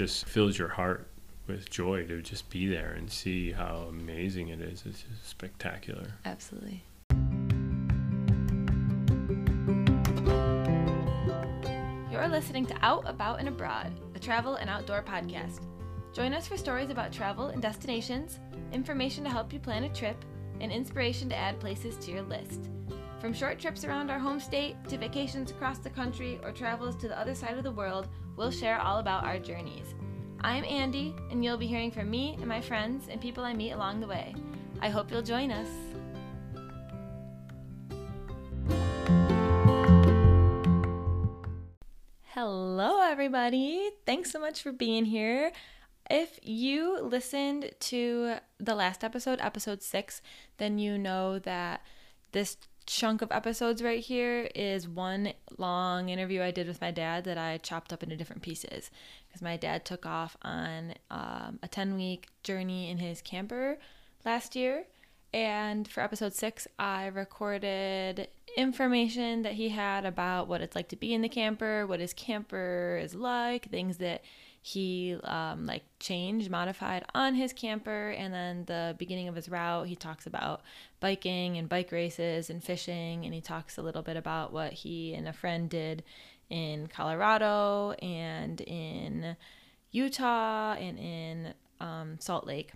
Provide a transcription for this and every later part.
just fills your heart with joy to just be there and see how amazing it is. It's just spectacular. Absolutely. You're listening to Out, About, and Abroad, a travel and outdoor podcast. Join us for stories about travel and destinations, information to help you plan a trip, and inspiration to add places to your list. From short trips around our home state to vacations across the country or travels to the other side of the world, we'll share all about our journeys. I'm Andy, and you'll be hearing from me and my friends and people I meet along the way. I hope you'll join us. Hello, everybody. Thanks so much for being here. If you listened to the last episode, episode six, then you know that this chunk of episodes right here is one long interview I did with my dad that I chopped up into different pieces because my dad took off on um, a 10 week journey in his camper last year. And for episode six, I recorded information that he had about what it's like to be in the camper, what his camper is like, things that he um, like changed, modified on his camper, and then the beginning of his route, he talks about biking and bike races and fishing, and he talks a little bit about what he and a friend did in Colorado and in Utah and in um, Salt Lake.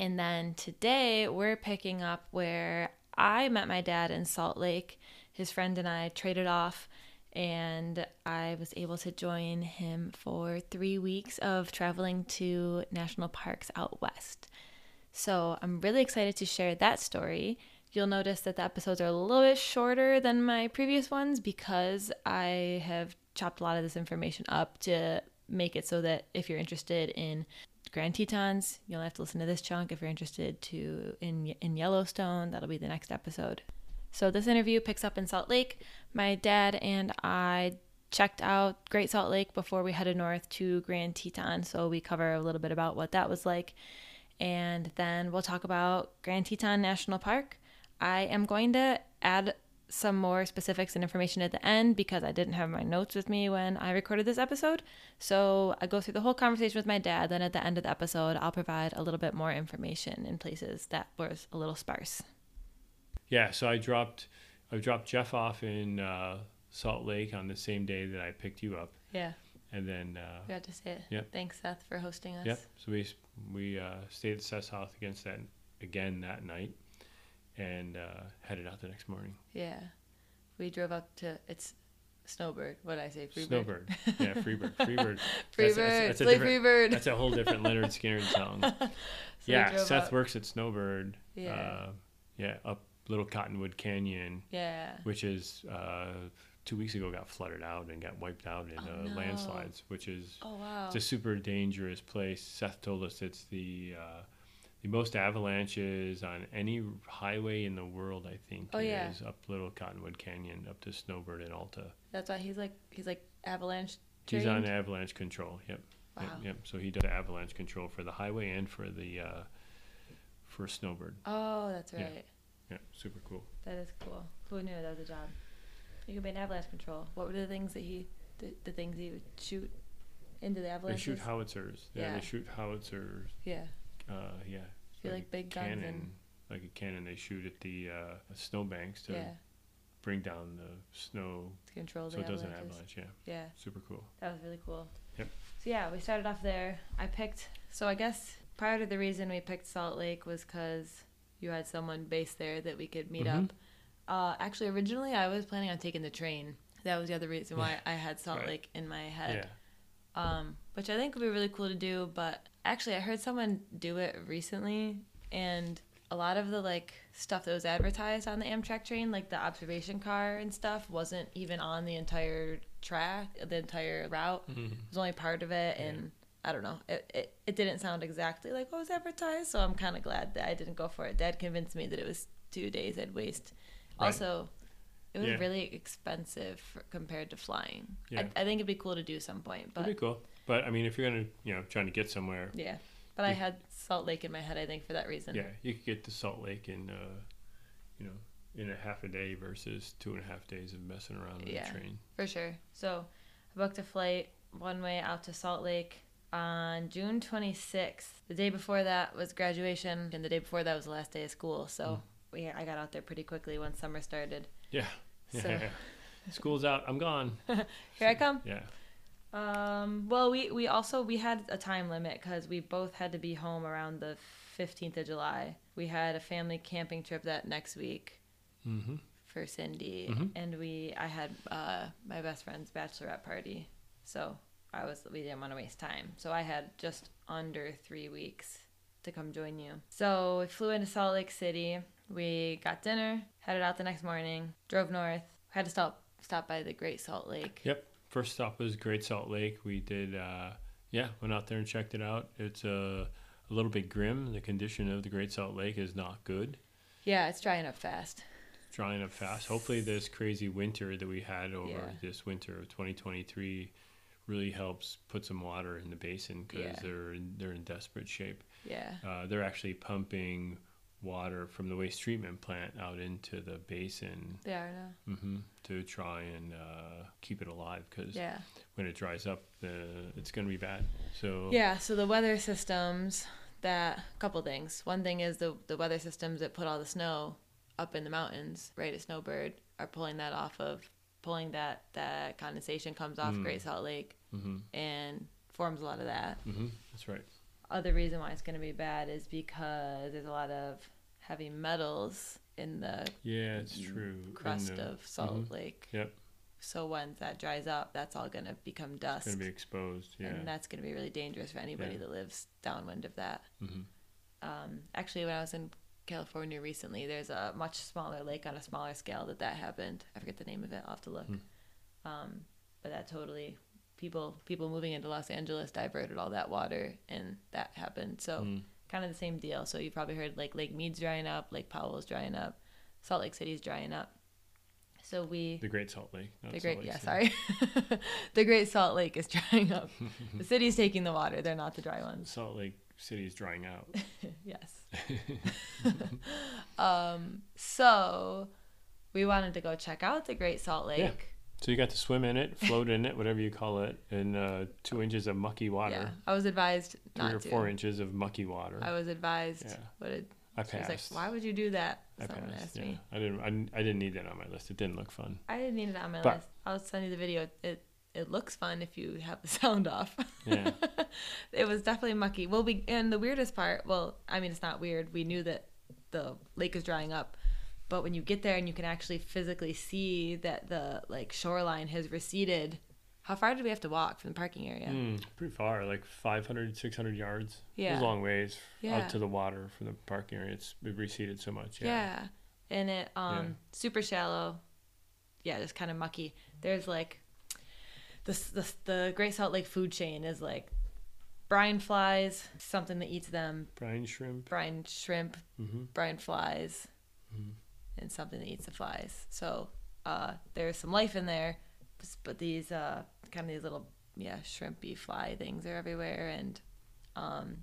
And then today we're picking up where I met my dad in Salt Lake. His friend and I traded off, and I was able to join him for three weeks of traveling to national parks out west. So I'm really excited to share that story. You'll notice that the episodes are a little bit shorter than my previous ones because I have chopped a lot of this information up to make it so that if you're interested in Grand Tetons, you'll have to listen to this chunk. If you're interested to in in Yellowstone, that'll be the next episode. So this interview picks up in Salt Lake. My dad and I checked out Great Salt Lake before we headed north to Grand Teton, so we cover a little bit about what that was like. And then we'll talk about Grand Teton National Park. I am going to add some more specifics and information at the end because I didn't have my notes with me when I recorded this episode. So I go through the whole conversation with my dad. Then at the end of the episode, I'll provide a little bit more information in places that was a little sparse. Yeah, so I dropped I dropped Jeff off in uh, Salt Lake on the same day that I picked you up, Yeah, and then uh, we got to say it. Yep. Thanks, Seth, for hosting us. Yep. So we we uh, stayed at Seth's house against that again that night, and uh, headed out the next morning. Yeah. We drove up to it's Snowbird. What did I say? Freebird. Snowbird. Yeah, Freebird. Freebird. Freebird. That's- that's- that's Play Freebird. That's a whole different Lynyrd Skynyrd song. So yeah, Seth works at Snowbird. Yeah. Uh, yeah, up Little Cottonwood Canyon, Yeah. which is uh, two weeks ago got flooded out and got wiped out in Oh, uh, no. landslides, which is Oh wow. it's a super dangerous place. Seth told us it's the uh, the most avalanches on any highway in the world. I think Oh, yeah. is up Little Cottonwood Canyon up to Snowbird and Alta. That's why he's like he's like avalanche He's on avalanche control. Yep. Wow. Yep, yep. So he does avalanche control for the highway and for the uh, for Snowbird. Oh, that's right. Yeah, super cool. That is cool. Who knew that was a job? You could be an avalanche control. What were the things that he the, the things he would shoot into the avalanche? They shoot howitzers. Yeah, Yeah. they shoot howitzers. yeah. Uh, yeah. Feel like big guns cannon, and- like a cannon. They shoot at the uh, snowbanks to Yeah. bring down the snow, To control the so it doesn't avalanche. Yeah, Yeah. super cool. That was really cool. Yep. So yeah, we started off there. I picked. So I guess part of the reason we picked Salt Lake was because you had someone based there that we could meet Mhm. up. Uh, actually, originally I was planning on taking the train. That was the other reason why I had Salt Right. Lake in my head. Yeah. Um, which I think would be really cool to do. But actually, I heard someone do it recently, and a lot of the like stuff that was advertised on the Amtrak train, like the observation car and stuff, wasn't even on the entire track, the entire route. Mhm. It was only part of it, and I don't know. It, it it didn't sound exactly like what was advertised, so I'm kind of glad that I didn't go for it. Dad convinced me that it was two days I'd waste. Right. Also, it was Yeah. really expensive for, compared to flying. Yeah. I, I think it'd be cool to do some point, but That'd be cool. But I mean, if you're gonna, you know, trying to get somewhere, yeah. But I had Salt Lake in my head, I think, for that reason. yeah, you could get to Salt Lake in, uh, you know, in a half a day versus two and a half days of messing around on Yeah. the train. For sure. So I booked a flight one way out to Salt Lake, on June 26th. The day before that was graduation, and the day before that was the last day of school. So we, I got out there pretty quickly once summer started. Yeah. Yeah. So- School's out. I'm gone. Here I come. Yeah. Um, well, we, we also we had a time limit because we both had to be home around the 15th of July. We had a family camping trip that next week Mm-hmm. for Cindy, Mhm. and we I had uh, my best friend's bachelorette party, so I was we didn't want to waste time, so I had just under three weeks to come join you. So we flew into Salt Lake City. We got dinner, headed out the next morning, drove north, had to stop stop by the Great Salt Lake. Yep. First stop was Great Salt Lake. We did, uh, yeah, went out there and checked it out. It's uh, a little bit grim. The condition of the Great Salt Lake is not good. Yeah, it's drying up fast. Drying up fast. Hopefully, this crazy winter that we had over Yeah. this winter of 2023 really helps put some water in the basin because Yeah. they're in, they're in desperate shape. Yeah. Uh, they're actually pumping water from the waste treatment plant out into the basin They are now. hmm to try and uh, keep it alive because Yeah. when it dries up, the, it's going to be bad. So Yeah, so the weather systems that couple things. One thing is the the weather systems that put all the snow up in the mountains, right at Snowbird, are pulling that off of pulling that that condensation comes off Mm. Great Salt Lake hmm and forms a lot of that. hmm That's right. Other reason why it's going to be bad is because there's a lot of heavy metals in the Yeah, it's true. Crust uh, of Salt mhm. Lake. Yep. So once that dries up, that's all going to become dust. It's going to be exposed. Yeah. And that's going to be really dangerous for anybody Yeah. that lives downwind of that. hmm Um, actually, when I was in California recently, there's a much smaller lake on a smaller scale that that happened. I forget the name of it. I'll have to look. Hmm. Um, but that totally people people moving into Los Angeles diverted all that water, and that happened. So Mm. kind of the same deal. So you've probably heard like Lake Mead's drying up, Lake Powell's drying up, Salt Lake City's drying up. So we The Great Salt Lake. the great Lake yeah City. sorry the Great Salt Lake is drying up. the city's taking the water. They're not the dry ones. Salt Lake City is drying out. yes. um, so we wanted to go check out the Great Salt Lake. Yeah. So you got to swim in it, float in it, whatever you call it, in uh, two inches of mucky water, Yeah, I was advised three or to. four inches of mucky water. I was advised. Yeah. What did I passed. like? Why would you do that? I Someone passed. asked Yeah. me. I didn't. I, didn't- I didn't need that on my list. It didn't look fun. I didn't need it on my But- list. I'll send you the video. It it looks fun if you have the sound off. Yeah. it was definitely mucky. Well, we and the weirdest part. Well, I mean, it's not weird. We knew that the lake is drying up, but when you get there and you can actually physically see that the like shoreline has receded. How far did we have to walk from the parking area? Mm, pretty far, like 500, 600 yards. It Yeah. was a long ways Yeah. out to the water from the parking area. It's it receded so much. Yeah. Yeah. And it um Yeah. super shallow. Yeah, just kind of mucky. There's like this the the Great Salt Lake food chain is like brine flies, something that eats them, Brine shrimp. brine shrimp, hmm brine flies, Mhm. And something that eats the flies. So uh, there's some life in there, but these uh, kind of these little yeah shrimpy fly things are everywhere, and um,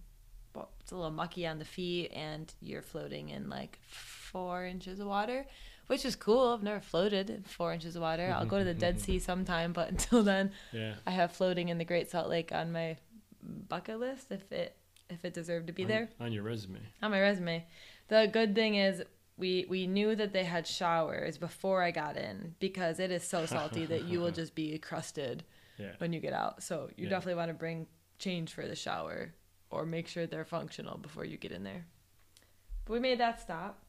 well, it's a little mucky on the feet, and you're floating in like four inches of water, which is cool. I've never floated in four inches of water. I'll go to the Dead Sea sometime, but until then, Yeah. I have floating in the Great Salt Lake on my bucket list if it if it deserved to be on, there on your resume. on my resume. The good thing is we we knew that they had showers before I got in because it is so salty that you will just be crusted Yeah. when you get out. So you Yeah. definitely want to bring change for the shower or make sure they're functional before you get in there. But we made that stop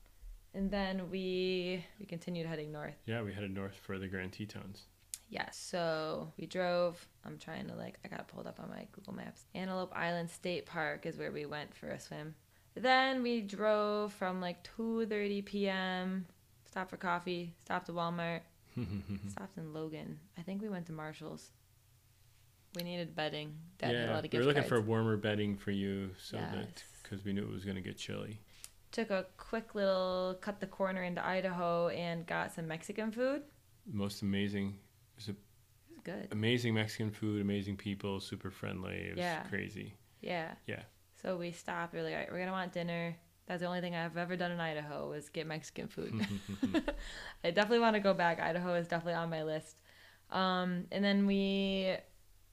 and then we we continued heading north. Yeah, we headed north for the Grand Tetons. Yeah, so we drove. I'm trying to like I got it pulled up on my Google Maps. Antelope Island State Park is where we went for a swim. Then we drove from like 2:30 p.m. Stopped for coffee. Stopped at Walmart. stopped in Logan. I think we went to Marshalls. We needed bedding. Dad a yeah, lot of we were looking cards. for warmer bedding for you, so that because we knew it was going to get chilly. Took a quick little cut the corner into Idaho and got some Mexican food. Most amazing, It was good. amazing Mexican food, amazing people, super friendly. It was Yeah. crazy. Yeah. Yeah. So we stopped. We are like, all right, we're gonna want dinner. That's the only thing I've ever done in Idaho was get Mexican food. I definitely want to go back. Idaho is definitely on my list. Um, and then we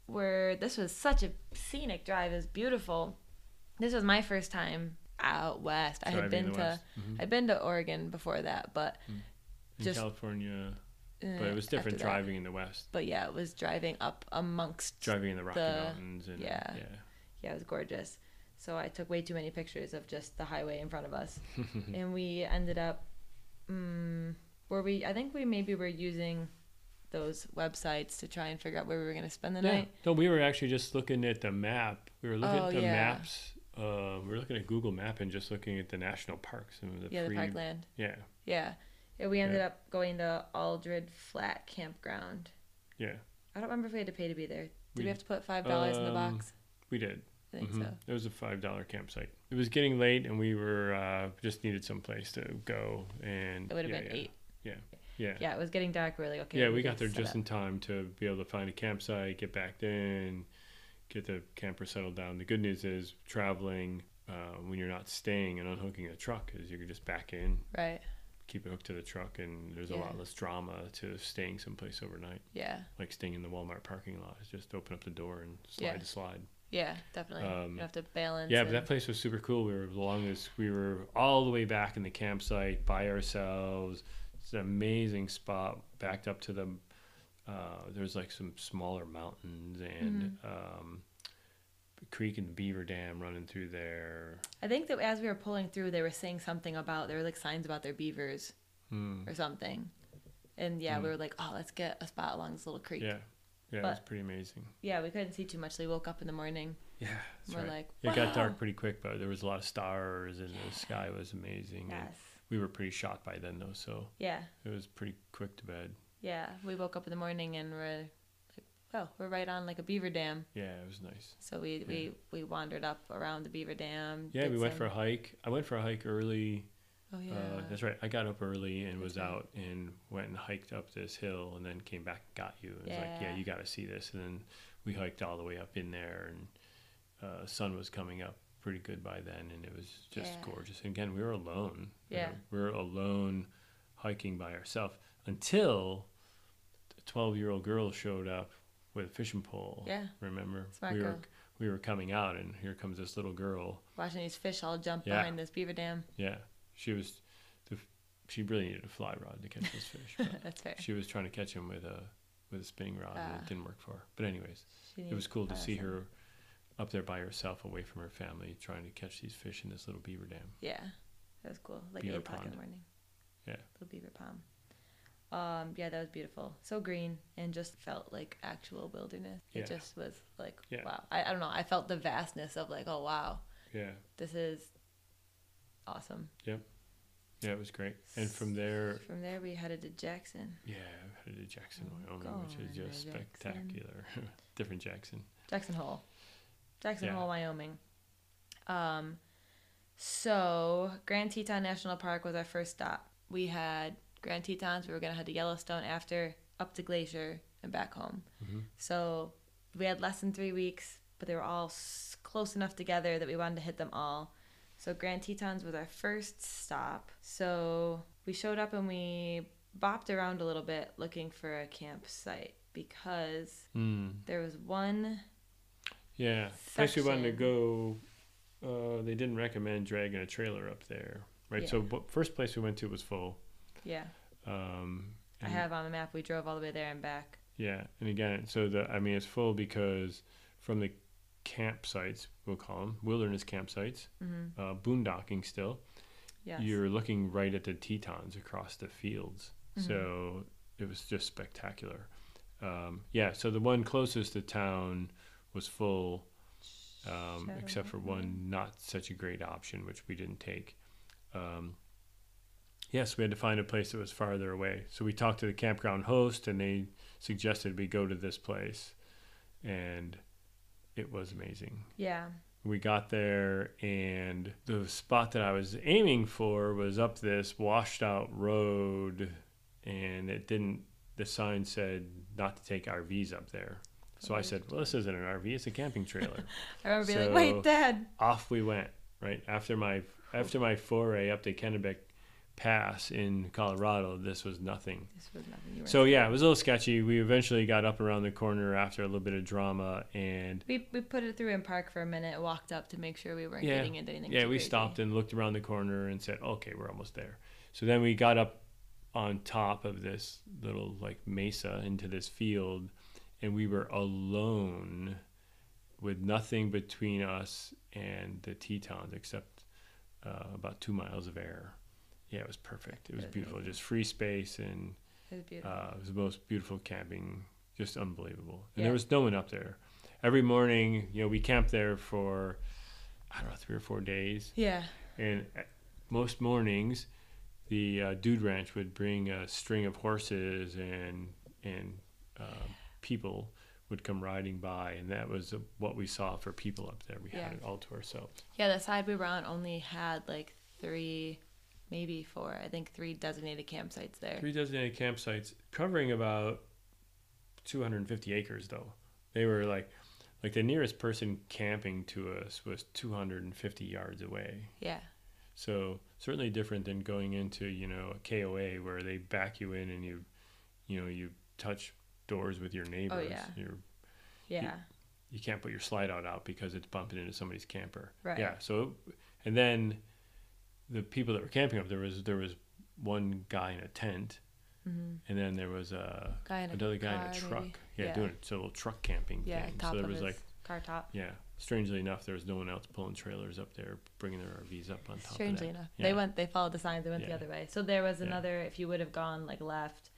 were this was such a scenic drive. It was beautiful. This was my first time out west. I had Driving been to. Mhm. I'd been to Oregon before that, but in just- California, uh, but it was different after that. driving in the West. But yeah, it was driving up amongst. Driving in the Rocky the- Mountains and yeah. yeah. Yeah, it was gorgeous. So I took way too many pictures of just the highway in front of us, and we ended up. Um, were we? I think we maybe were using those websites to try and figure out where we were going to spend the Yeah. night. No, we were actually just looking at the map. We were looking Oh, at the yeah. maps. Uh, we were looking at Google Map and just looking at the national parks and the yeah, free. the parkland. Yeah, Yeah. yeah we ended Yeah. up going to Allred Flat Campground. yeah, I don't remember if we had to pay to be there. Did we, We- have to put five dollars in the um, box? we did. I think Mhm. so. It was a five dollar campsite. It was getting late, and we were uh, just needed some place to go. And It would have yeah, been yeah, eight. Yeah, yeah, Yeah, it was getting dark. We were like, okay. yeah. We got there just up. in time to be able to find a campsite, get back in, get the camper settled down. The good news is traveling uh, when you're not staying and unhooking a truck is you can just back in, Right. keep it hooked to the truck, and there's a Yeah. lot less drama to staying someplace overnight. Yeah. Like staying in the Walmart parking lot just open up the door and slide to slide. Yeah, definitely. you Um, don't have to balance. Yeah, but that place was super cool. We were as long as we were all the way back in the campsite by ourselves. It's an amazing spot, backed up to the. Uh, there's like some smaller mountains and Mm-hmm. um, creek and beaver dam running through there. I think that as we were pulling through, they were saying something about there were like signs about their beavers Hmm. or something, and yeah, Hmm. we were like, oh, let's get a spot along this little creek. Yeah, yeah, it was pretty amazing. Yeah, we couldn't see too much. We woke up in the morning. Yeah, we're right. like, It got dark pretty quick, but there was a lot of stars and the sky was amazing. And Yes. we were pretty shot by then, though, so Yeah, it was pretty quick to bed. yeah. We woke up in the morning and we're like, well, we're right on like a beaver dam. Yeah, it was nice. So we we, we wandered up around the beaver dam. Yeah, we went some- for a hike. I went for a hike early. Oh yeah. Uh, that's right. I got up early and was out and went and hiked up this hill and then came back and got you. It was like, yeah, Yeah. you got to see this. And then we hiked all the way up in there and uh, sun was coming up pretty good by then and it was just Yeah. gorgeous. And again, we were alone. Yeah. know, we were alone hiking by ourselves until a 12 year old girl showed up with a fishing pole. Yeah. Remember? Smart we were girl. we were coming out and here comes this little girl Watching these fish all jump Yeah. behind this beaver dam. Yeah, she was. The, she really needed a fly rod to catch this fish. That's fair. she was trying to catch him with a with a spinning rod, and Ah. it didn't work for her. But anyways, it was cool to see awesome. her up there by herself, away from her family, trying to catch these fish in this little beaver dam. Yeah, that was cool. Like Beaver eight o'clock in the morning. Yeah. Little beaver pond. Um, yeah, that was beautiful. So green and just felt like actual wilderness. It Yeah. just was like Yeah. wow. I, I don't know. I felt the vastness of like, oh wow, Yeah, this is awesome. Yep. yeah, it was great. And from there, From there we headed to Jackson. yeah, I headed to Jackson, Oh, Wyoming, which is just spectacular. Different Jackson. Jackson Hole. Jackson Yeah. Hole, Wyoming. Um so Grand Teton National Park was our first stop. We had Grand Tetons, we were gonna head to Yellowstone after, up to Glacier and back home. hmm So we had less than three weeks, but they were all s- close enough together that we wanted to hit them all. So Grand Tetons was our first stop. So we showed up and we bopped around a little bit looking for a campsite because Mm. there was one Yeah, place we wanted to go. Uh, they didn't recommend dragging a trailer up there, right? So, Yeah. but first place we went to was full. Yeah, Um, I have on the map. We drove all the way there and back. Yeah, and again, so the I mean, it's full because from the campsites, we'll call them wilderness campsites, Mm-hmm. uh, boondocking still. Yes. You're looking right at the Tetons across the fields, Mhm. so it was just spectacular. Um, yeah, so the one closest to town was full, um, except for one not such a great option, which we didn't take. Um, yes, we had to find a place that was farther away. So we talked to the campground host, and they suggested we go to this place, and it was amazing. Yeah. We got there, and the spot that I was aiming for was up this washed out road, and it didn't. The sign said not to take RVs up there. So I said, "Well, this isn't an RV; it's a camping trailer." I remember being like, "Wait, Dad." Off we went. Right after my after my foray up to Kennebec, pass in Colorado, this was nothing. This was nothing. You So yeah, it was a little sketchy. We eventually got up around the corner after a little bit of drama, and we, we put it through in park for a minute, walked up to make sure we weren't Yeah. getting into anything. yeah, we crazy. stopped and looked around the corner and said, "Okay, we're almost there." So then we got up on top of this little like mesa into this field, and we were alone with nothing between us and the Tetons except uh, about two miles of air. Yeah, it was perfect. It was It was beautiful, amazing. just free space and It was beautiful. uh, it was the most beautiful camping, just unbelievable. And Yeah. there was no one up there. Every morning, you know, we camped there for I don't know three or four days, yeah. and most mornings, the uh, Dude Ranch would bring a string of horses and and uh, people would come riding by, and that was uh, what we saw for people up there. We Yeah. had it all to ourselves. Yeah, the side we were on only had like three, maybe four. I think three designated campsites there. Three designated campsites covering about 250 acres, though. They were like, like the nearest person camping to us was 250 yards away. Yeah. So certainly different than going into you know a KOA where they back you in and you, you know, you touch doors with your neighbors. Oh, yeah. You're, Yeah. you can't put your slide out out because it's bumping into somebody's camper. Right. Yeah. So, and then the people that were camping up there was there was one guy in a tent, hmm and then there was a Guy in a another guy in a truck. Yeah, Yeah. doing it. So a little truck camping Yeah. thing. So there was like car top. yeah. Strangely enough, there was no one else pulling trailers up there, bringing their RVs up on top. Strangely of that. enough, Yeah. they went. They followed the signs. They went the other way. So there was another. If you would have gone like left,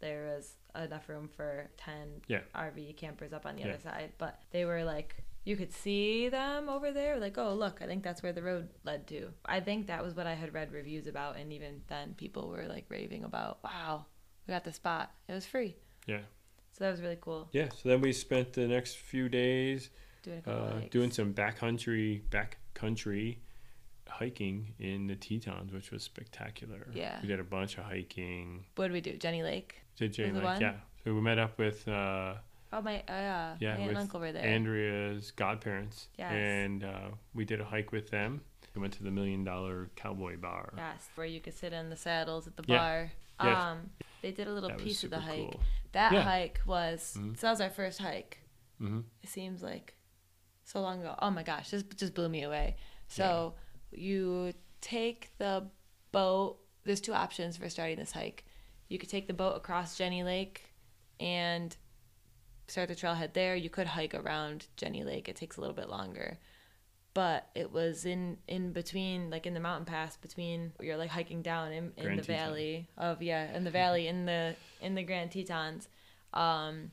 there was enough room for ten Yeah. RV campers up on the Yeah. other side. But they were like, you could see them over there. Like, oh look, I think that's where the road led to. I think that was what I had read reviews about, and even then, people were like raving about, wow, we got the spot. It was free. Yeah. So that was really cool. Yeah. So then we spent the next few days Doing a uh, doing some backcountry backcountry hiking in the Tetons, which was spectacular. Yeah. We did a bunch of hiking. What did we do? Jenny Lake. Did Jay Was the like one? yeah? So we met up with uh, Oh my, uh, yeah, Yeah, my aunt with and uncle were there. Andrea's godparents, Yes. and uh, we did a hike with them. We went to the Million Dollar Cowboy Bar. Yes, where you could sit in the saddles at the Yeah. bar. Yes. Um, they did a little that piece of the hike. cool. That Yeah. hike was Mhm. so that was our first hike. Mm-hmm. It seems like so long ago. Oh my gosh, this just blew me away. So you take the boat. There's two options for starting this hike. You could take the boat across Jenny Lake and start the trailhead there. You could hike around Jenny Lake. It takes a little bit longer. But it was in in between, like in the mountain pass between you're like hiking down in, in Grand the Teton. valley of yeah in the valley in the in the Grand Tetons. Um,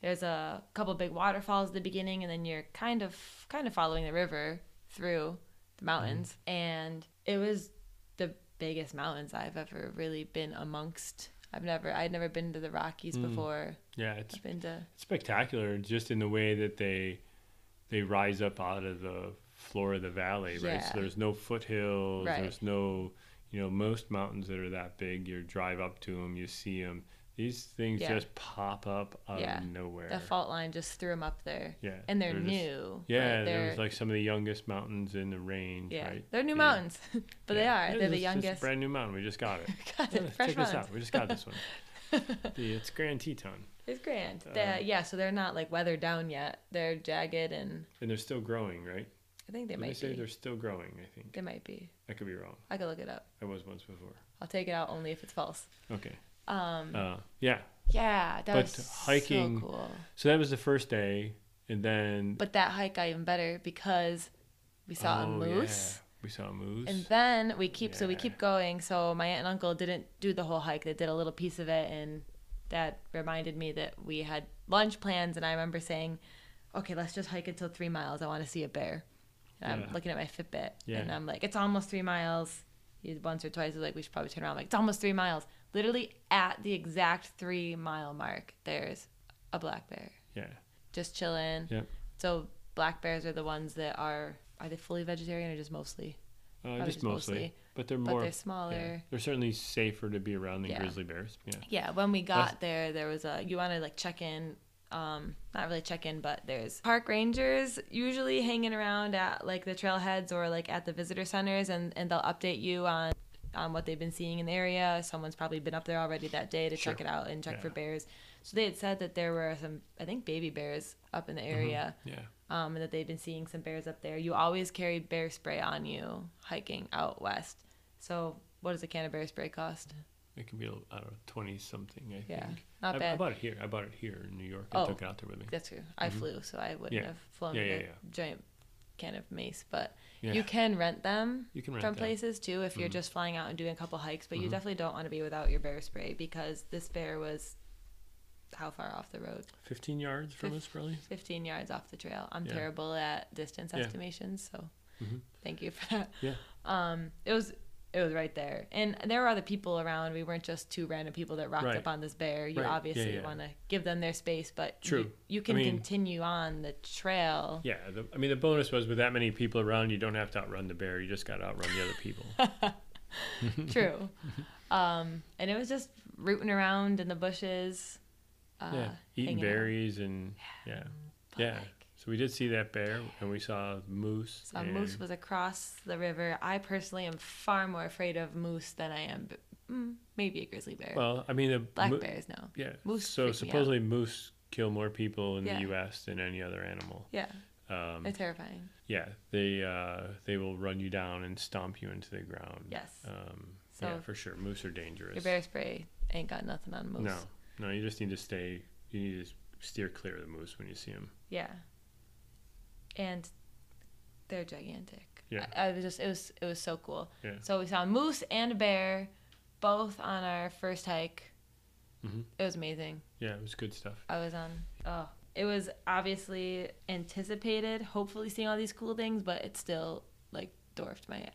there's a couple big waterfalls at the beginning, and then you're kind of kind of following the river through the mountains, and it was the biggest mountains I've ever really been amongst. I've never I'd never been to the Rockies Mm. before. Yeah, it's I've been to spectacular just in the way that they they rise up out of the floor of the valley, right? Yeah. So there's no foothills. Right. There's no, you know, most mountains that are that big, you drive up to them, you see them. These things Yeah. just pop up out Yeah. of nowhere. the fault line just threw them up there, yeah, and they're, just- new. yeah, right? they're they're like some of the youngest mountains in the range, yeah, right? they're new Yeah. mountains, but they are. They're the it's just youngest. brand new mountain. We just got it. Got it. Fresh Check this out. We just got this one. The- it's Grand Teton, It's grand. Uh, They- yeah, so they're not like weathered down yet. They're jagged, and and they're still growing, right? I think they Did might say be. they're still growing? I think They might be. I could be wrong. I could look it up. I was once before. I'll take it out only if it's false. Okay. Um, Uh, yeah. yeah, that but was hiking- so cool. So that was the first day, and then But that hike got even better because we saw a Oh, moose. yeah. We saw a moose. And then we keep so we keep going. So my aunt and uncle didn't do the whole hike. They did a little piece of it and that reminded me that we had lunch plans and I remember saying, Okay, let's just hike until three miles. I want to see a bear. And Yeah. I'm looking at my Fitbit Yeah. and I'm like, It's almost three miles. He once or twice was like, We should probably turn around. I'm like, it's almost three miles. Literally at the exact three mile mark, there's a black bear. yeah. Just chilling. Yep. So black bears are the ones that are are they fully vegetarian or just mostly? Uh, Probably just mostly. But they're more. But they're smaller. yeah. They're certainly safer to be around than Yeah. grizzly bears. Yeah. Yeah, when we got That's- there, there was a you want to like check in. Um, not really check in, but there's park rangers usually hanging around at like the trailheads or like at the visitor centers, and and they'll update you on on what they've been seeing in the area. Someone's probably been up there already that day to check it out and check for bears. So they had said that there were some, I think, baby bears up in the area, Yeah. um, and that they've been seeing some bears up there. You always carry bear spray on you hiking out west. So what does a can of bear spray cost? It can be, I don't know, 20 something, I Yeah, think. not I, I bought it here. I bought it here in New York. I Oh. took it out there with me. That's true. I flew, so I wouldn't Mm-hmm. Yeah. have flown Yeah, yeah, a yeah. giant can of mace. But Yeah. you can rent them You can rent from that. places too if you're Mhm. just flying out and doing a couple hikes. But you Mhm. definitely don't want to be without your bear spray because this bear was how far off the road? 15 yards from Fif- us, probably. 15 yards off the trail. I'm Yeah. terrible at distance Yeah. estimations, so Mhm. thank you for that. Yeah. Um, it was it was right there, and there were other people around. We weren't just two random people that rocked Right. up on this bear. You Right. Obviously yeah. want to give them their space, but True. You, you can mean- continue on the trail. Yeah. The, I mean, the bonus was with that many people around, you don't have to outrun the bear. You just got to outrun the other people. True. um, and it was just rooting around in the bushes. Uh, yeah. Eating hanging out. berries and, yeah. But, Yeah. So we did see that bear and we saw moose. So a moose was across the river. I personally am far more afraid of moose than I am, mm, maybe a grizzly bear. Well, I mean, the Black mo- bears, no. Yeah. Moose So freak me out. supposedly moose kill more people in Yeah. the U.S. than any other animal. Yeah, Um, they're terrifying. yeah, they uh, they will run you down and stomp you into the ground. Yes. Um, So- yeah, for sure. Moose are dangerous. Your bear spray ain't got nothing on moose. No, no, you just need to stay. You need to steer clear of the moose when you see them. Yeah. And they're gigantic. Yeah. I, I was just it was it was so cool. Yeah. So we saw a moose and a bear, both on our first hike. hmm It was amazing. Yeah, it was good stuff. I was on. Oh, it was obviously anticipated. Hopefully, seeing all these cool things, but it still like dwarfed my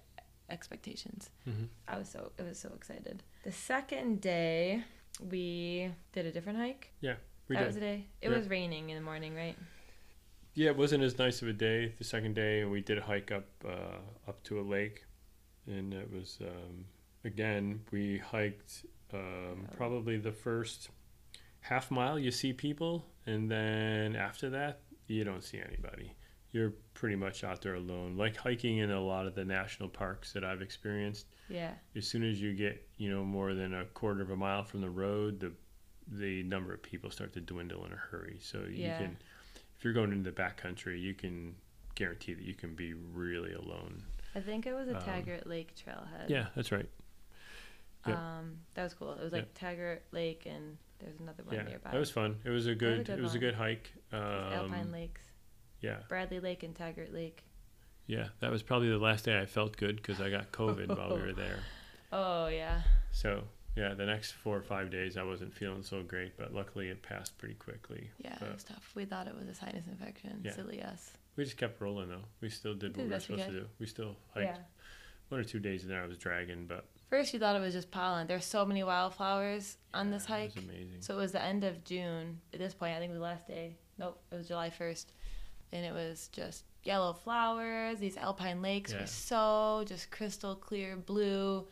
expectations. hmm I was so I was so excited. The second day, we did a different hike. Yeah, we that did. was the day. It Yeah. was raining in the morning, right? Yeah, it wasn't as nice of a day the second day, and we did a hike up uh, up to a lake, and it was um, again we hiked um, probably the first half mile. You see people, and then after that, you don't see anybody. You're pretty much out there alone, like hiking in a lot of the national parks that I've experienced. Yeah. As soon as you get you know more than a quarter of a mile from the road, the the number of people start to dwindle in a hurry. So you Yeah. can if you're going into the backcountry, you can guarantee that you can be really alone. I think it was a Um, Taggart Lake trailhead. Yeah, that's right. Yep. Um, that was cool. It was like Taggart Lake, and there's another one Yeah, nearby. that was fun. It was a good. good it was a good hike. Alpine Um, Lakes, yeah, Bradley Lake, and Taggart Lake. yeah. That was probably the last day I felt good because I got COVID while we were there. Oh yeah. So yeah, the next four or five days I wasn't feeling so great, but luckily it passed pretty quickly. Yeah, But it was tough. We thought it was a sinus infection. Yeah. Silly us. we just kept rolling though. We still did what we were best we supposed to do. We still hiked Yeah. one or two days in there. I was dragging, but First, you thought it was just pollen. There's so many wildflowers on this hike. It amazing. So it was the end of June. At this point, I think it was the last day. Nope, it was July 1st. And it was just yellow flowers. These alpine lakes Yeah. were so just crystal clear blue.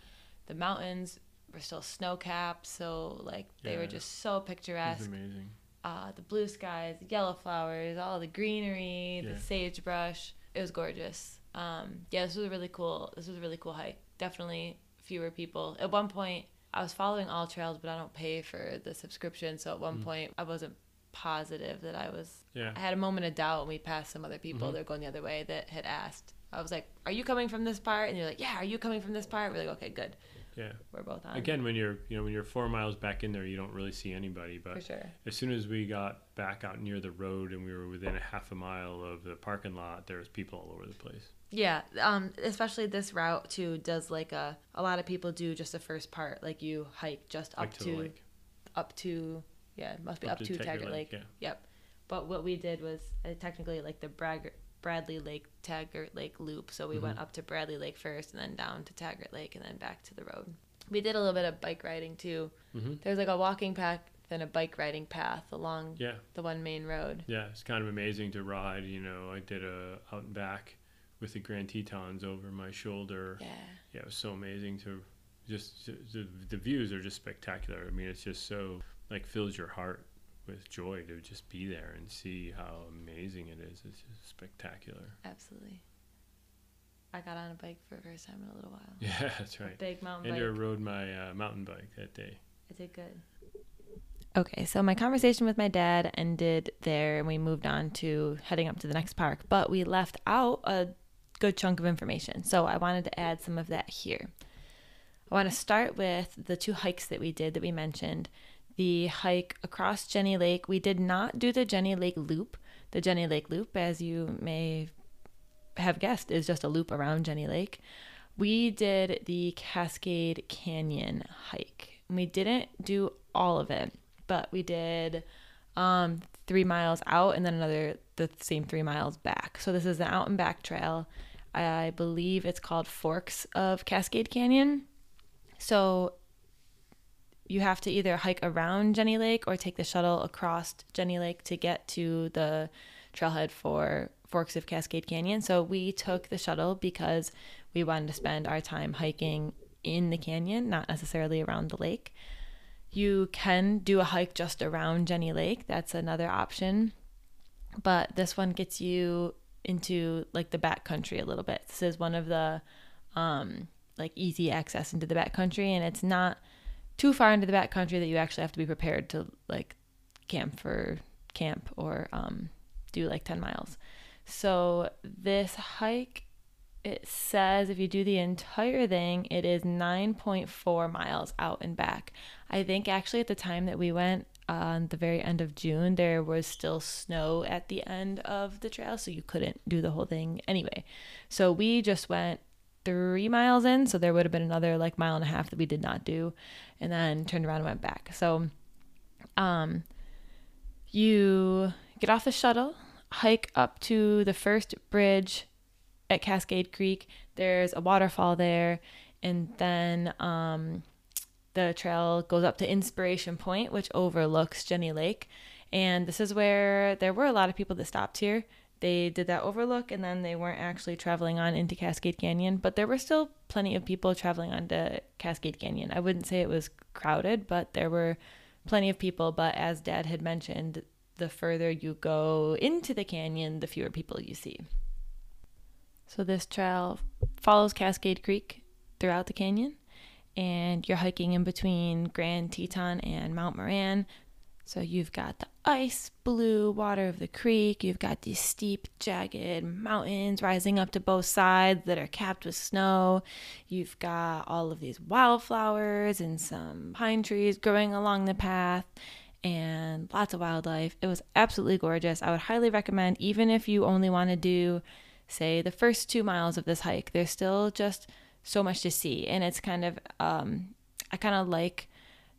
The mountains were still snow capped. So, like, they were just so it was picturesque. amazing. Uh, the blue skies, the yellow flowers, all the greenery, Yeah. the sagebrush. It was gorgeous. Um, yeah, this was a really cool. This was a really cool hike. Definitely fewer people. At one point, I was following AllTrails, but I don't pay for the subscription. So at one Mm. point, I wasn't positive that I was. Yeah. I had a moment of doubt when we passed some other people Mhm. that were going the other way that had asked. I was like, "Are you coming from this part?" And they're like, "Yeah." Are you coming from this part? We're like, "Okay, good. Yeah. We're both on." Again, when you're you know when you're four miles back in there, you don't really see anybody. for But sure. as soon as we got back out near the road and we were within a half a mile of the parking lot, there was people all over the place. Yeah, um, especially this route too does like a a lot of people do just the first part, like you hike just up Like to, to, the lake. up to yeah, it must be up, to, Taggart Lake. Yeah. Yep. But what we did was uh, technically like the Brag- Bradley Lake Taggart Lake loop. So we Mm-hmm. went up to Bradley Lake first, and then down to Taggart Lake, and then back to the road. We did a little bit of bike riding too. hmm There's like a walking path and a bike riding path along Yeah. the one main road. Yeah. It's kind of amazing to ride. You know, I did a out and back with the Grand Tetons over my shoulder. Yeah. yeah, it was so amazing to just the, the views are just spectacular. I mean, it's just so like fills your heart with joy to just be there and see how amazing it is. It's just spectacular. Absolutely. I got on a bike for the first time in a little while. Yeah, that's right. Big mountain and bike. rode my uh, mountain bike that day. I did good. Okay, so my conversation with my dad ended there and we moved on to heading up to the next park, but we left out a good chunk of information. So I wanted to add some of that here. I want to start with the two hikes that we did that we mentioned. The hike across Jenny Lake, we did not do the Jenny Lake Loop. The Jenny Lake Loop, as you may have guessed, is just a loop around Jenny Lake. We did the Cascade Canyon hike. We didn't do all of it, but we did um, three miles out and then another the same three miles back. So this is the out and back trail. I believe it's called Forks of Cascade Canyon. So you have to either hike around Jenny Lake or take the shuttle across Jenny Lake to get to the trailhead for Forks of Cascade Canyon. So we took the shuttle because we wanted to spend our time hiking in the canyon, not necessarily around the lake. You can do a hike just around Jenny Lake. That's another option. But this one gets you into like the back country a little bit. This is one of the um like easy access into the back country and it's not too far into the back country that you actually have to be prepared to like camp for camp or um do like 10 miles. So this hike it says if you do the entire thing, it is 9.4 miles out and back. I think actually at the time that we went on the very end of June, there was still snow at the end of the trail, so you couldn't do the whole thing anyway. So we just went three miles in, so there would have been another like mile and a half that we did not do, and then turned around and went back. So, um, you get off the shuttle, hike up to the first bridge at Cascade Creek. There's a waterfall there, and then um, the trail goes up to Inspiration Point, which overlooks Jenny Lake. And this is where there were a lot of people that stopped here. They did that overlook, and then they weren't actually traveling on into Cascade Canyon, but there were still plenty of people traveling onto Cascade Canyon. I wouldn't say it was crowded, but there were plenty of people. But as Dad had mentioned, the further you go into the canyon, the fewer people you see. So this trail follows Cascade Creek throughout the canyon, and you're hiking in between Grand Teton and Mount Moran. So you've got the ice blue water of the creek, you've got these steep, jagged mountains rising up to both sides that are capped with snow. You've got all of these wildflowers and some pine trees growing along the path and lots of wildlife. It was absolutely gorgeous. I would highly recommend even if you only want to do say the first 2 miles of this hike. There's still just so much to see and it's kind of um I kind of like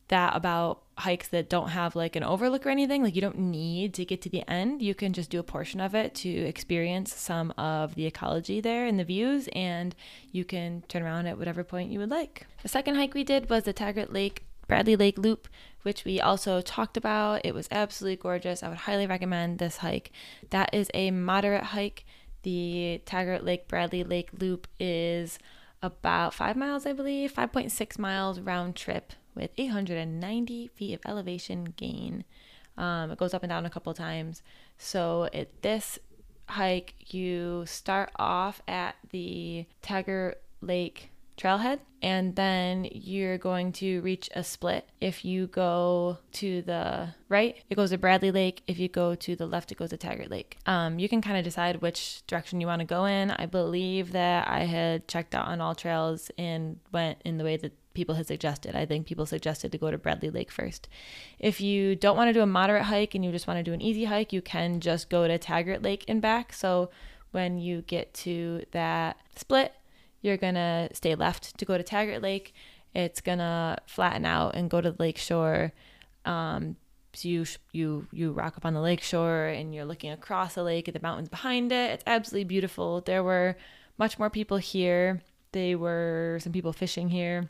that about hikes that don't have like an overlook or anything. Like you don't need to get to the end. You can just do a portion of it to experience some of the ecology there and the views, and you can turn around at whatever point you would like. The second hike we did was the Taggart Lake Bradley Lake Loop, which we also talked about. It was absolutely gorgeous. I would highly recommend this hike. That is a moderate hike. The Taggart Lake Bradley Lake Loop is about five miles, I believe, 5.6 miles round trip with 890 feet of elevation gain. Um, it goes up and down a couple times. So at this hike, you start off at the Taggart Lake trailhead and then you're going to reach a split if you go to the right it goes to bradley lake if you go to the left it goes to taggart lake um, you can kind of decide which direction you want to go in i believe that i had checked out on AllTrails and went in the way that people had suggested i think people suggested to go to bradley lake first if you don't want to do a moderate hike and you just want to do an easy hike you can just go to taggart lake and back so when you get to that split you're gonna stay left to go to Taggart Lake. It's gonna flatten out and go to the lake shore. Um, so you you you rock up on the lake shore and you're looking across the lake at the mountains behind it. It's absolutely beautiful. There were much more people here. They were some people fishing here.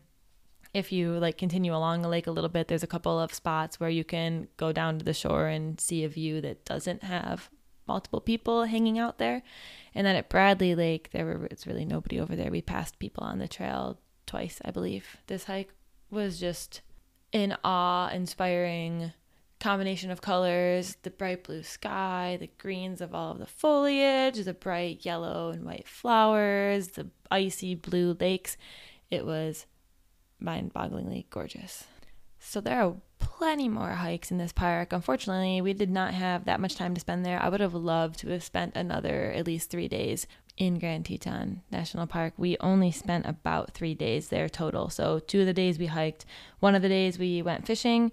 If you like continue along the lake a little bit, there's a couple of spots where you can go down to the shore and see a view that doesn't have multiple people hanging out there. And then at Bradley Lake, there it's really nobody over there. We passed people on the trail twice, I believe. This hike was just an awe-inspiring combination of colors the bright blue sky, the greens of all of the foliage, the bright yellow and white flowers, the icy blue lakes. It was mind bogglingly gorgeous. So there are plenty more hikes in this park. Unfortunately, we did not have that much time to spend there. I would have loved to have spent another at least three days in Grand Teton National Park. We only spent about three days there total. So, two of the days we hiked, one of the days we went fishing.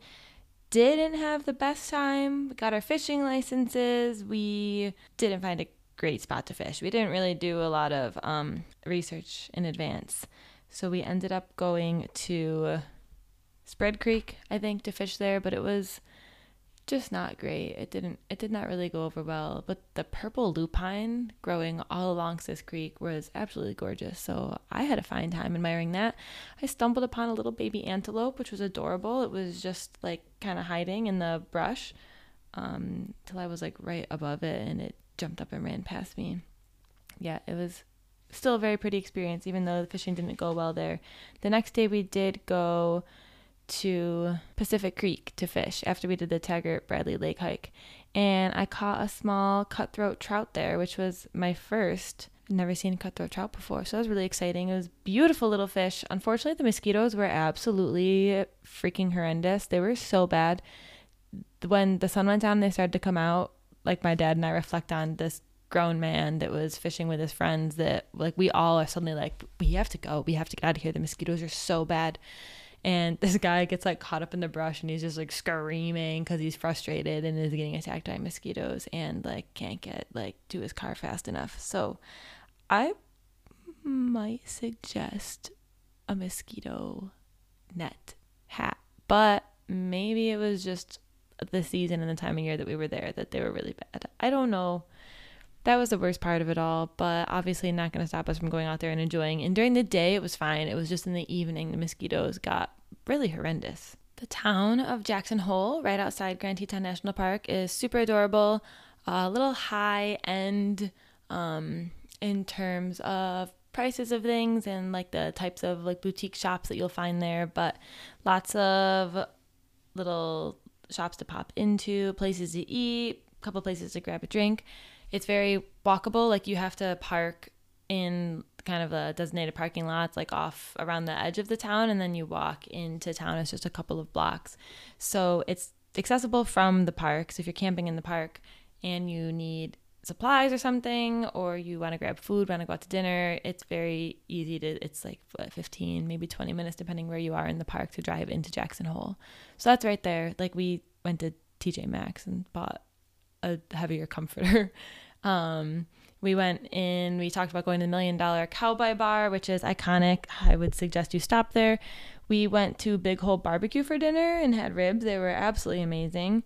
Didn't have the best time. We got our fishing licenses. We didn't find a great spot to fish. We didn't really do a lot of um, research in advance. So, we ended up going to Spread Creek, I think, to fish there, but it was just not great. It didn't it did not really go over well. But the purple lupine growing all along this creek was absolutely gorgeous. So I had a fine time admiring that. I stumbled upon a little baby antelope, which was adorable. It was just like kind of hiding in the brush um, till I was like right above it, and it jumped up and ran past me. Yeah, it was still a very pretty experience, even though the fishing didn't go well there. The next day we did go to Pacific Creek to fish after we did the Taggart Bradley Lake hike. And I caught a small cutthroat trout there, which was my first. Never seen cutthroat trout before, so that was really exciting. It was beautiful little fish. Unfortunately, the mosquitoes were absolutely freaking horrendous. They were so bad. When the sun went down they started to come out, like my dad and I reflect on this grown man that was fishing with his friends that like we all are suddenly like we have to go. We have to get out of here. The mosquitoes are so bad. And this guy gets like caught up in the brush and he's just like screaming because he's frustrated and is getting attacked by mosquitoes and like can't get like to his car fast enough. So i might suggest a mosquito net hat but maybe it was just the season and the time of year that we were there that they were really bad. I don't know that was the worst part of it all, but obviously not going to stop us from going out there and enjoying. And during the day, it was fine. It was just in the evening, the mosquitoes got really horrendous. The town of Jackson Hole, right outside Grand Teton National Park, is super adorable, a little high end um, in terms of prices of things and like the types of like boutique shops that you'll find there, but lots of little shops to pop into, places to eat, a couple places to grab a drink. It's very walkable. Like you have to park in kind of a designated parking lot, like off around the edge of the town and then you walk into town. It's just a couple of blocks. So it's accessible from the park. So if you're camping in the park and you need supplies or something or you want to grab food want to go out to dinner it's very easy to it's like 15 maybe 20 minutes depending where you are in the park to drive into jackson hole. So that's right there. Like we went to tj maxx and bought a heavier comforter um, we went in, we talked about going to the Million Dollar Cowboy Bar, which is iconic. I would suggest you stop there. We went to Big Hole Barbecue for dinner and had ribs. They were absolutely amazing.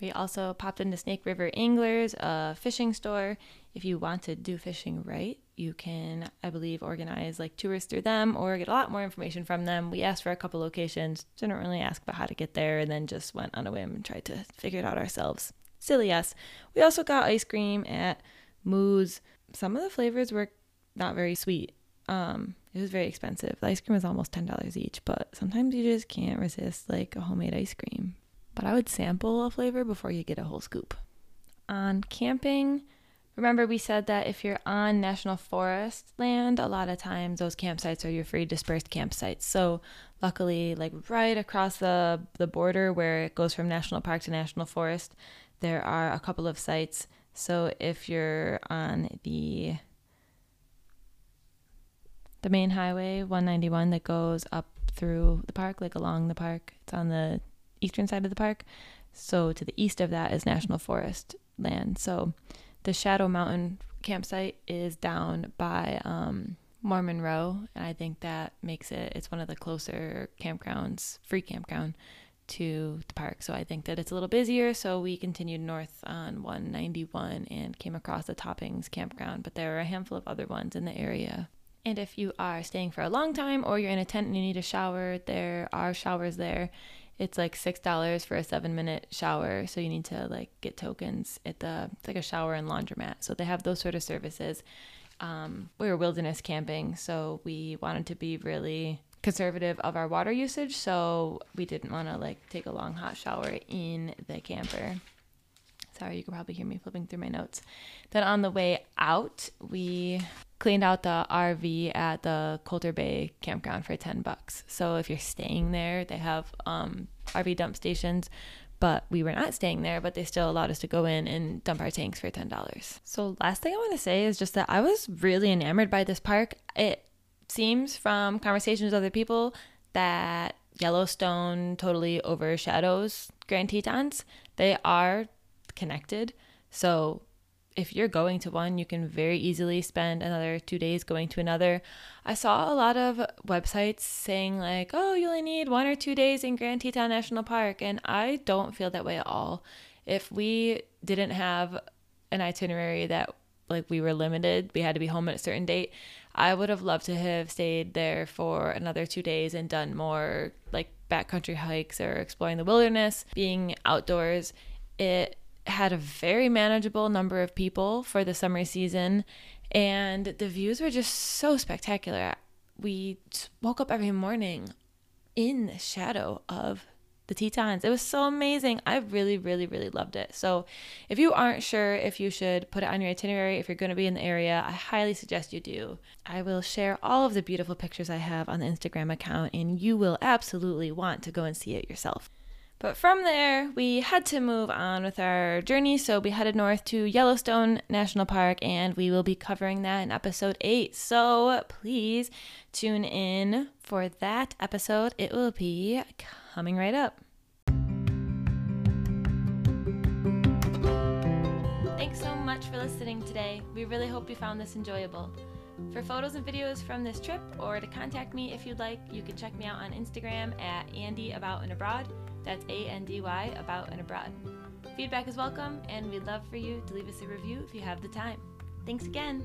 We also popped into Snake River Anglers, a fishing store. If you want to do fishing right, you can, I believe, organize like tours through them or get a lot more information from them. We asked for a couple locations, didn't really ask about how to get there, and then just went on a whim and tried to figure it out ourselves. Silly us. We also got ice cream at Moo's. Some of the flavors were not very sweet. Um, it was very expensive. The ice cream was almost ten dollars each, but sometimes you just can't resist like a homemade ice cream. But I would sample a flavor before you get a whole scoop. On camping, remember we said that if you're on national forest land, a lot of times those campsites are your free dispersed campsites. So luckily, like right across the the border where it goes from national park to national forest, there are a couple of sites. So if you're on the the main highway 191 that goes up through the park, like along the park, it's on the eastern side of the park. So to the east of that is national forest land. So the Shadow Mountain campsite is down by um, Mormon Row, and I think that makes it it's one of the closer campgrounds, free campground to the park. So I think that it's a little busier. So we continued north on 191 and came across the Toppings campground, but there are a handful of other ones in the area. And if you are staying for a long time or you're in a tent and you need a shower, there are showers there. It's like six dollars for a seven minute shower, so you need to like get tokens at the it's like a shower and laundromat. So they have those sort of services. Um, we were wilderness camping, so we wanted to be really conservative of our water usage, so we didn't want to like take a long hot shower in the camper. Sorry, you can probably hear me flipping through my notes. Then on the way out, we cleaned out the RV at the Colter Bay campground for 10 bucks. So if you're staying there, they have um, RV dump stations, but we were not staying there, but they still allowed us to go in and dump our tanks for $10. So last thing I want to say is just that I was really enamored by this park. It seems from conversations with other people that Yellowstone totally overshadows Grand Tetons. They are connected. So if you're going to one, you can very easily spend another two days going to another. I saw a lot of websites saying, like, oh, you only need one or two days in Grand Teton National Park. And I don't feel that way at all. If we didn't have an itinerary that, like, we were limited, we had to be home at a certain date, I would have loved to have stayed there for another two days and done more, like, backcountry hikes or exploring the wilderness, being outdoors. It had a very manageable number of people for the summer season, and the views were just so spectacular. We woke up every morning in the shadow of the Tetons. It was so amazing. I really, really, really loved it. So, if you aren't sure if you should put it on your itinerary, if you're going to be in the area, I highly suggest you do. I will share all of the beautiful pictures I have on the Instagram account, and you will absolutely want to go and see it yourself. But from there, we had to move on with our journey, so we headed north to Yellowstone National Park, and we will be covering that in episode 8. So please tune in for that episode. It will be coming right up. Thanks so much for listening today. We really hope you found this enjoyable. For photos and videos from this trip, or to contact me if you'd like, you can check me out on Instagram at Andy About and Abroad. That's A N D Y, about and abroad. Feedback is welcome, and we'd love for you to leave us a review if you have the time. Thanks again.